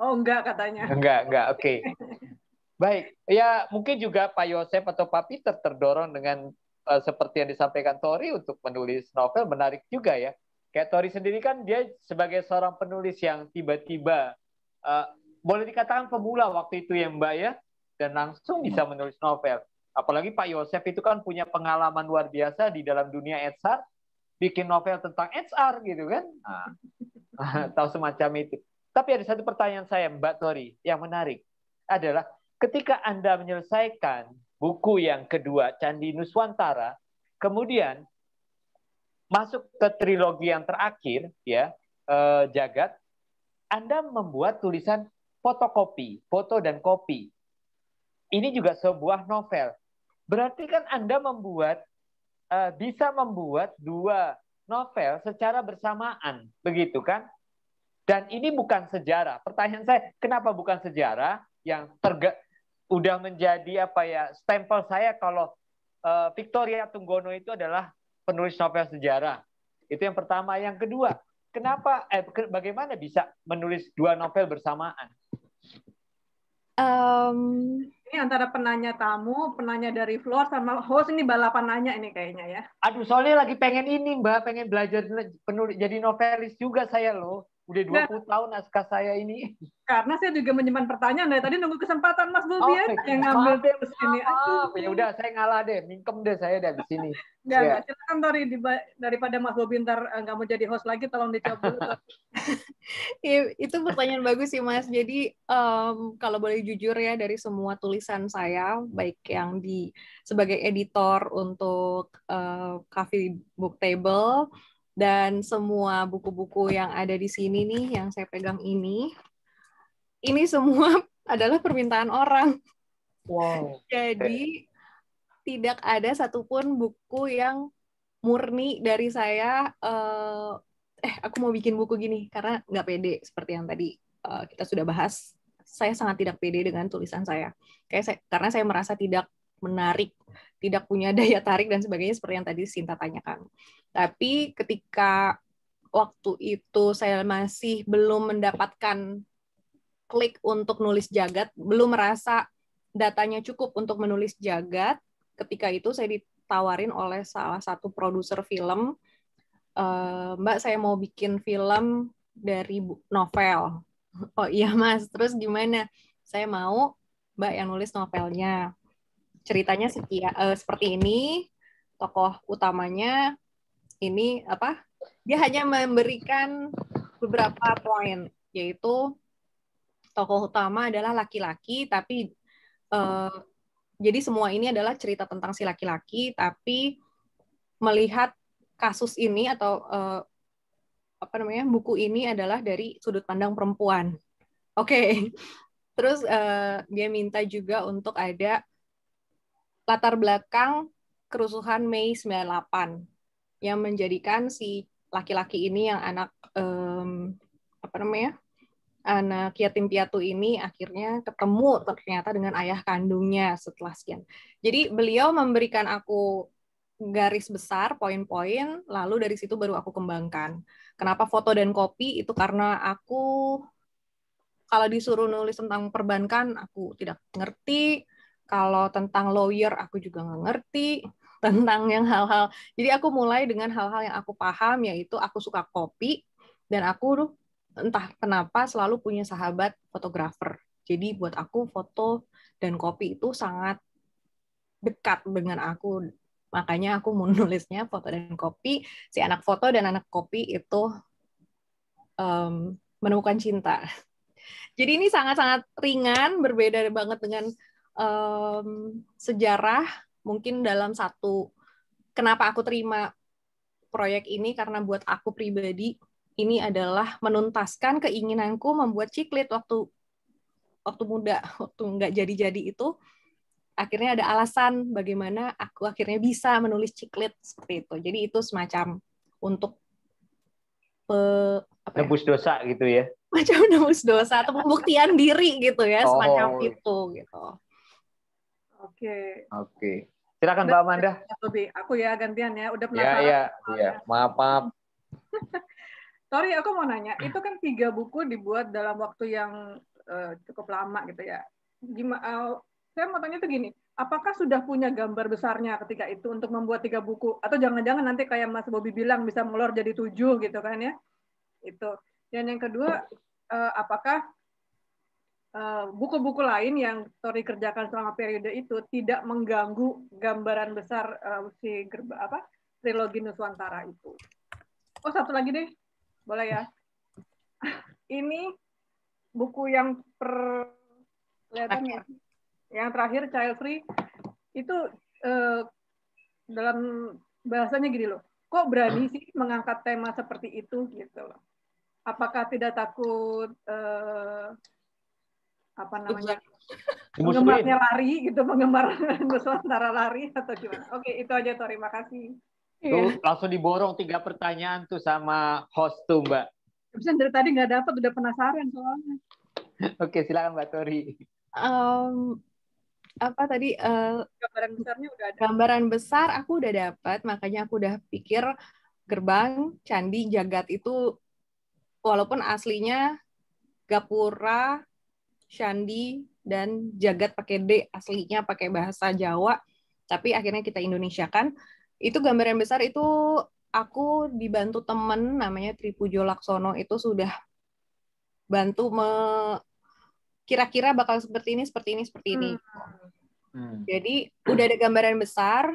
oh enggak katanya. Enggak, enggak. Oke. Okay. Baik, ya mungkin juga Pak Yosef atau Pak Peter terdorong dengan uh, seperti yang disampaikan Tori untuk menulis novel menarik juga ya. Kayak Tori sendiri kan dia sebagai seorang penulis yang tiba-tiba uh, boleh dikatakan pemula waktu itu ya Mbak ya, dan langsung bisa menulis novel. Apalagi Pak Yosef itu kan punya pengalaman luar biasa di dalam dunia HR, bikin novel tentang HR gitu kan. Nah, tahu semacam itu. Tapi ada satu pertanyaan saya Mbak Tori yang menarik adalah ketika Anda menyelesaikan buku yang kedua Candi Nuswantara, kemudian masuk ke trilogi yang terakhir ya eh, Jagat, Anda membuat tulisan fotokopi, foto dan kopi. Ini juga sebuah novel. Berarti kan Anda membuat eh, bisa membuat dua novel secara bersamaan, begitu kan? Dan ini bukan sejarah. Pertanyaan saya, kenapa bukan sejarah yang terga udah menjadi apa ya stempel saya kalau uh, Victoria Tunggono itu adalah penulis novel sejarah. Itu yang pertama. Yang kedua, kenapa eh bagaimana bisa menulis dua novel bersamaan? Um, ini antara penanya tamu, penanya dari floor sama host ini balapan nanya ini kayaknya ya. Aduh, soalnya lagi pengen ini Mbak, pengen belajar penulis jadi novelis juga saya loh. Udah 20 nah, tahun naskah saya ini. Karena saya juga menyimpan pertanyaan dari tadi nunggu kesempatan Mas Bobi oh, yang ngambil deh di sini. Ya udah saya ngalah deh, mingkem deh saya dari sini. Enggak, ya. silakan Tori daripada Mas Bobi ntar eh, nggak mau jadi host lagi tolong dicoba itu pertanyaan bagus sih Mas. Jadi um, kalau boleh jujur ya dari semua tulisan saya baik yang di sebagai editor untuk uh, Coffee Book Table dan semua buku-buku yang ada di sini nih, yang saya pegang ini, ini semua adalah permintaan orang. Wow. Jadi tidak ada satupun buku yang murni dari saya. Uh, eh, aku mau bikin buku gini karena nggak pede seperti yang tadi uh, kita sudah bahas. Saya sangat tidak pede dengan tulisan saya. Kayak saya, karena saya merasa tidak menarik tidak punya daya tarik dan sebagainya seperti yang tadi Sinta tanyakan. Tapi ketika waktu itu saya masih belum mendapatkan klik untuk nulis jagat, belum merasa datanya cukup untuk menulis jagat, ketika itu saya ditawarin oleh salah satu produser film, e, Mbak saya mau bikin film dari novel. Oh iya mas, terus gimana? Saya mau Mbak yang nulis novelnya ceritanya setia, uh, seperti ini tokoh utamanya ini apa dia hanya memberikan beberapa poin yaitu tokoh utama adalah laki-laki tapi uh, jadi semua ini adalah cerita tentang si laki-laki tapi melihat kasus ini atau uh, apa namanya buku ini adalah dari sudut pandang perempuan oke okay. terus uh, dia minta juga untuk ada latar belakang kerusuhan Mei 98 yang menjadikan si laki-laki ini yang anak um, apa namanya anak yatim piatu ini akhirnya ketemu ternyata dengan ayah kandungnya setelah sekian. Jadi beliau memberikan aku garis besar, poin-poin, lalu dari situ baru aku kembangkan. Kenapa foto dan kopi? Itu karena aku kalau disuruh nulis tentang perbankan, aku tidak ngerti kalau tentang lawyer aku juga nggak ngerti tentang yang hal-hal. Jadi aku mulai dengan hal-hal yang aku paham yaitu aku suka kopi dan aku entah kenapa selalu punya sahabat fotografer. Jadi buat aku foto dan kopi itu sangat dekat dengan aku. Makanya aku menulisnya foto dan kopi. Si anak foto dan anak kopi itu um, menemukan cinta. Jadi ini sangat-sangat ringan, berbeda banget dengan um, sejarah mungkin dalam satu kenapa aku terima proyek ini karena buat aku pribadi ini adalah menuntaskan keinginanku membuat ciklit waktu waktu muda waktu nggak jadi-jadi itu akhirnya ada alasan bagaimana aku akhirnya bisa menulis ciklit seperti itu jadi itu semacam untuk pe, apa ya? dosa gitu ya macam nebus dosa atau pembuktian diri gitu ya semacam oh. itu gitu Oke. Oke. Silakan Mbak Amanda. Aku ya gantian ya, udah penasaran. Iya, iya, iya. Maaf, maaf. Tori, aku mau nanya, itu kan tiga buku dibuat dalam waktu yang uh, cukup lama gitu ya. Gimana? Uh, saya mau tanya tuh gini, apakah sudah punya gambar besarnya ketika itu untuk membuat tiga buku? Atau jangan-jangan nanti kayak Mas Bobi bilang bisa melor jadi tujuh gitu kan ya? Itu. Dan yang kedua, uh, apakah buku-buku uh, lain yang Tori kerjakan selama periode itu tidak mengganggu gambaran besar uh, si gerba apa trilogi Nuswantara itu? Oh satu lagi deh, boleh ya? Ini buku yang per kelihatan ya, yang terakhir Child Free itu eh, dalam bahasanya gini loh, kok berani sih mengangkat tema seperti itu gitu loh? Apakah tidak takut eh, apa namanya penggemarnya lari gitu, penggemar Nusantara lari atau gimana? Oke, itu aja terima kasih. Tuh, iya. langsung diborong tiga pertanyaan tuh sama host tuh Mbak. Bisa dari tadi nggak dapat, udah penasaran soalnya. Oke, silakan Mbak Tori. Um, apa tadi uh, gambaran besarnya udah ada. Gambaran besar aku udah dapat, makanya aku udah pikir gerbang candi jagat itu walaupun aslinya gapura, candi dan jagat pakai D aslinya pakai bahasa Jawa, tapi akhirnya kita Indonesiakan. Itu gambaran besar itu aku dibantu temen namanya Tripujo Laksono itu sudah bantu me kira-kira bakal seperti ini seperti ini seperti ini. Hmm. jadi udah ada gambaran besar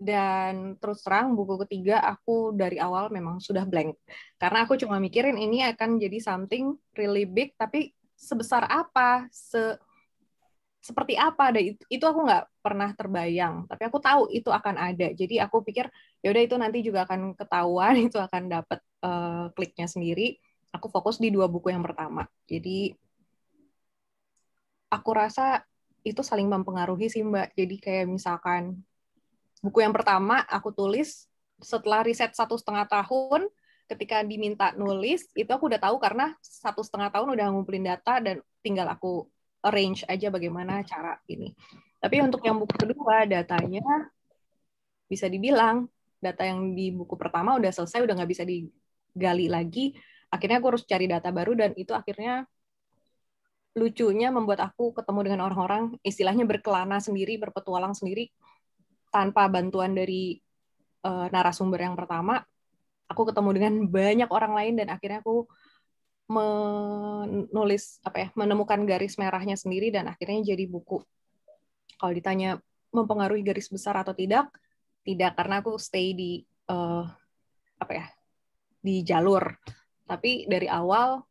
dan terus terang buku ketiga aku dari awal memang sudah blank. Karena aku cuma mikirin ini akan jadi something really big tapi sebesar apa se seperti apa ada itu, aku nggak pernah terbayang tapi aku tahu itu akan ada. Jadi aku pikir ya udah itu nanti juga akan ketahuan itu akan dapat uh, kliknya sendiri. Aku fokus di dua buku yang pertama. Jadi aku rasa itu saling mempengaruhi sih mbak. Jadi kayak misalkan buku yang pertama aku tulis setelah riset satu setengah tahun ketika diminta nulis itu aku udah tahu karena satu setengah tahun udah ngumpulin data dan tinggal aku arrange aja bagaimana cara ini. Tapi untuk yang buku kedua datanya bisa dibilang data yang di buku pertama udah selesai udah nggak bisa digali lagi. Akhirnya aku harus cari data baru dan itu akhirnya lucunya membuat aku ketemu dengan orang-orang istilahnya berkelana sendiri, berpetualang sendiri tanpa bantuan dari uh, narasumber yang pertama. Aku ketemu dengan banyak orang lain dan akhirnya aku menulis apa ya menemukan garis merahnya sendiri dan akhirnya jadi buku. Kalau ditanya mempengaruhi garis besar atau tidak tidak karena aku stay di uh, apa ya di jalur. Tapi dari awal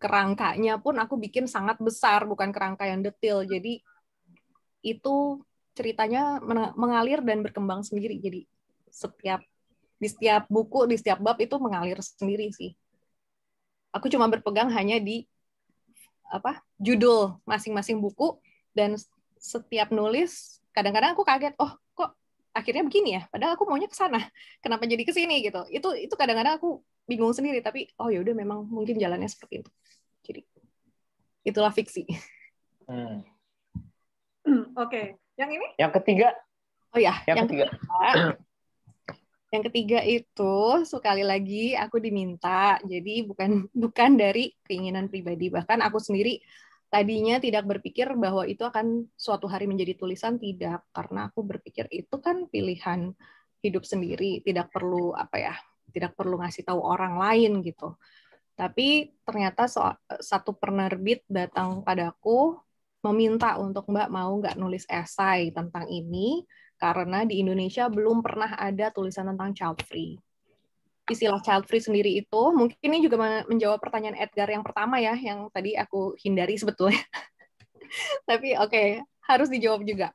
kerangkanya pun aku bikin sangat besar bukan kerangka yang detail. Jadi itu ceritanya mengalir dan berkembang sendiri. Jadi setiap di setiap buku di setiap bab itu mengalir sendiri sih. Aku cuma berpegang hanya di apa judul masing-masing buku dan setiap nulis kadang-kadang aku kaget oh kok akhirnya begini ya? Padahal aku maunya ke sana. Kenapa jadi ke sini? gitu. Itu itu kadang-kadang aku bingung sendiri tapi oh ya udah memang mungkin jalannya seperti itu. Jadi itulah fiksi. Hmm. oke. Okay. yang ini? Yang ketiga. Oh ya yang, yang ketiga, ketiga yang ketiga itu sekali lagi aku diminta, jadi bukan bukan dari keinginan pribadi. Bahkan aku sendiri tadinya tidak berpikir bahwa itu akan suatu hari menjadi tulisan tidak, karena aku berpikir itu kan pilihan hidup sendiri, tidak perlu apa ya, tidak perlu ngasih tahu orang lain gitu. Tapi ternyata so, satu penerbit datang padaku meminta untuk Mbak mau nggak nulis esai tentang ini karena di Indonesia belum pernah ada tulisan tentang child free. Istilah child free sendiri itu mungkin ini juga menjawab pertanyaan Edgar yang pertama ya, yang tadi aku hindari sebetulnya. Tapi oke, okay, harus dijawab juga.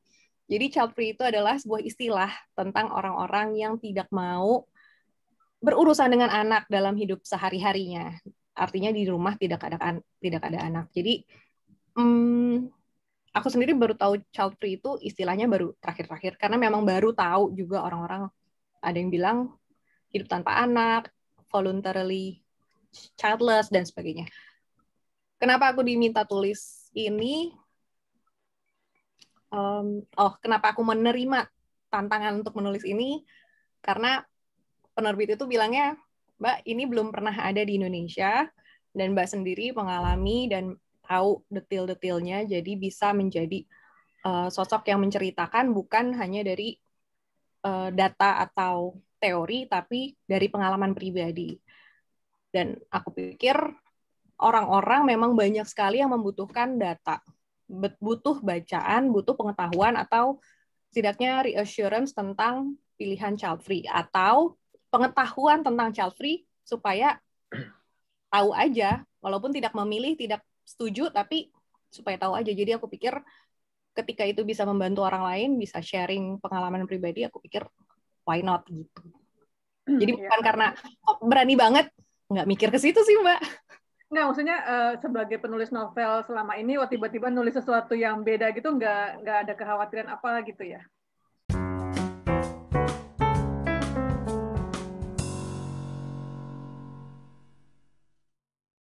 Jadi child free itu adalah sebuah istilah tentang orang-orang yang tidak mau berurusan dengan anak dalam hidup sehari-harinya. Artinya di rumah tidak ada tidak ada anak. Jadi hmm, aku sendiri baru tahu child free itu istilahnya baru terakhir-terakhir karena memang baru tahu juga orang-orang ada yang bilang hidup tanpa anak, voluntarily childless dan sebagainya. Kenapa aku diminta tulis ini? Um, oh, kenapa aku menerima tantangan untuk menulis ini? Karena penerbit itu bilangnya Mbak ini belum pernah ada di Indonesia dan Mbak sendiri mengalami dan tahu detail-detailnya, jadi bisa menjadi uh, sosok yang menceritakan bukan hanya dari uh, data atau teori, tapi dari pengalaman pribadi. Dan aku pikir orang-orang memang banyak sekali yang membutuhkan data, butuh bacaan, butuh pengetahuan atau setidaknya reassurance tentang pilihan child free atau pengetahuan tentang child free supaya tahu aja walaupun tidak memilih, tidak setuju tapi supaya tahu aja. Jadi aku pikir ketika itu bisa membantu orang lain, bisa sharing pengalaman pribadi, aku pikir why not gitu. Hmm, Jadi iya. bukan karena kok berani banget nggak mikir ke situ sih Mbak. Nggak, maksudnya uh, sebagai penulis novel selama ini, wah tiba-tiba nulis sesuatu yang beda gitu, nggak nggak ada kekhawatiran apa gitu ya?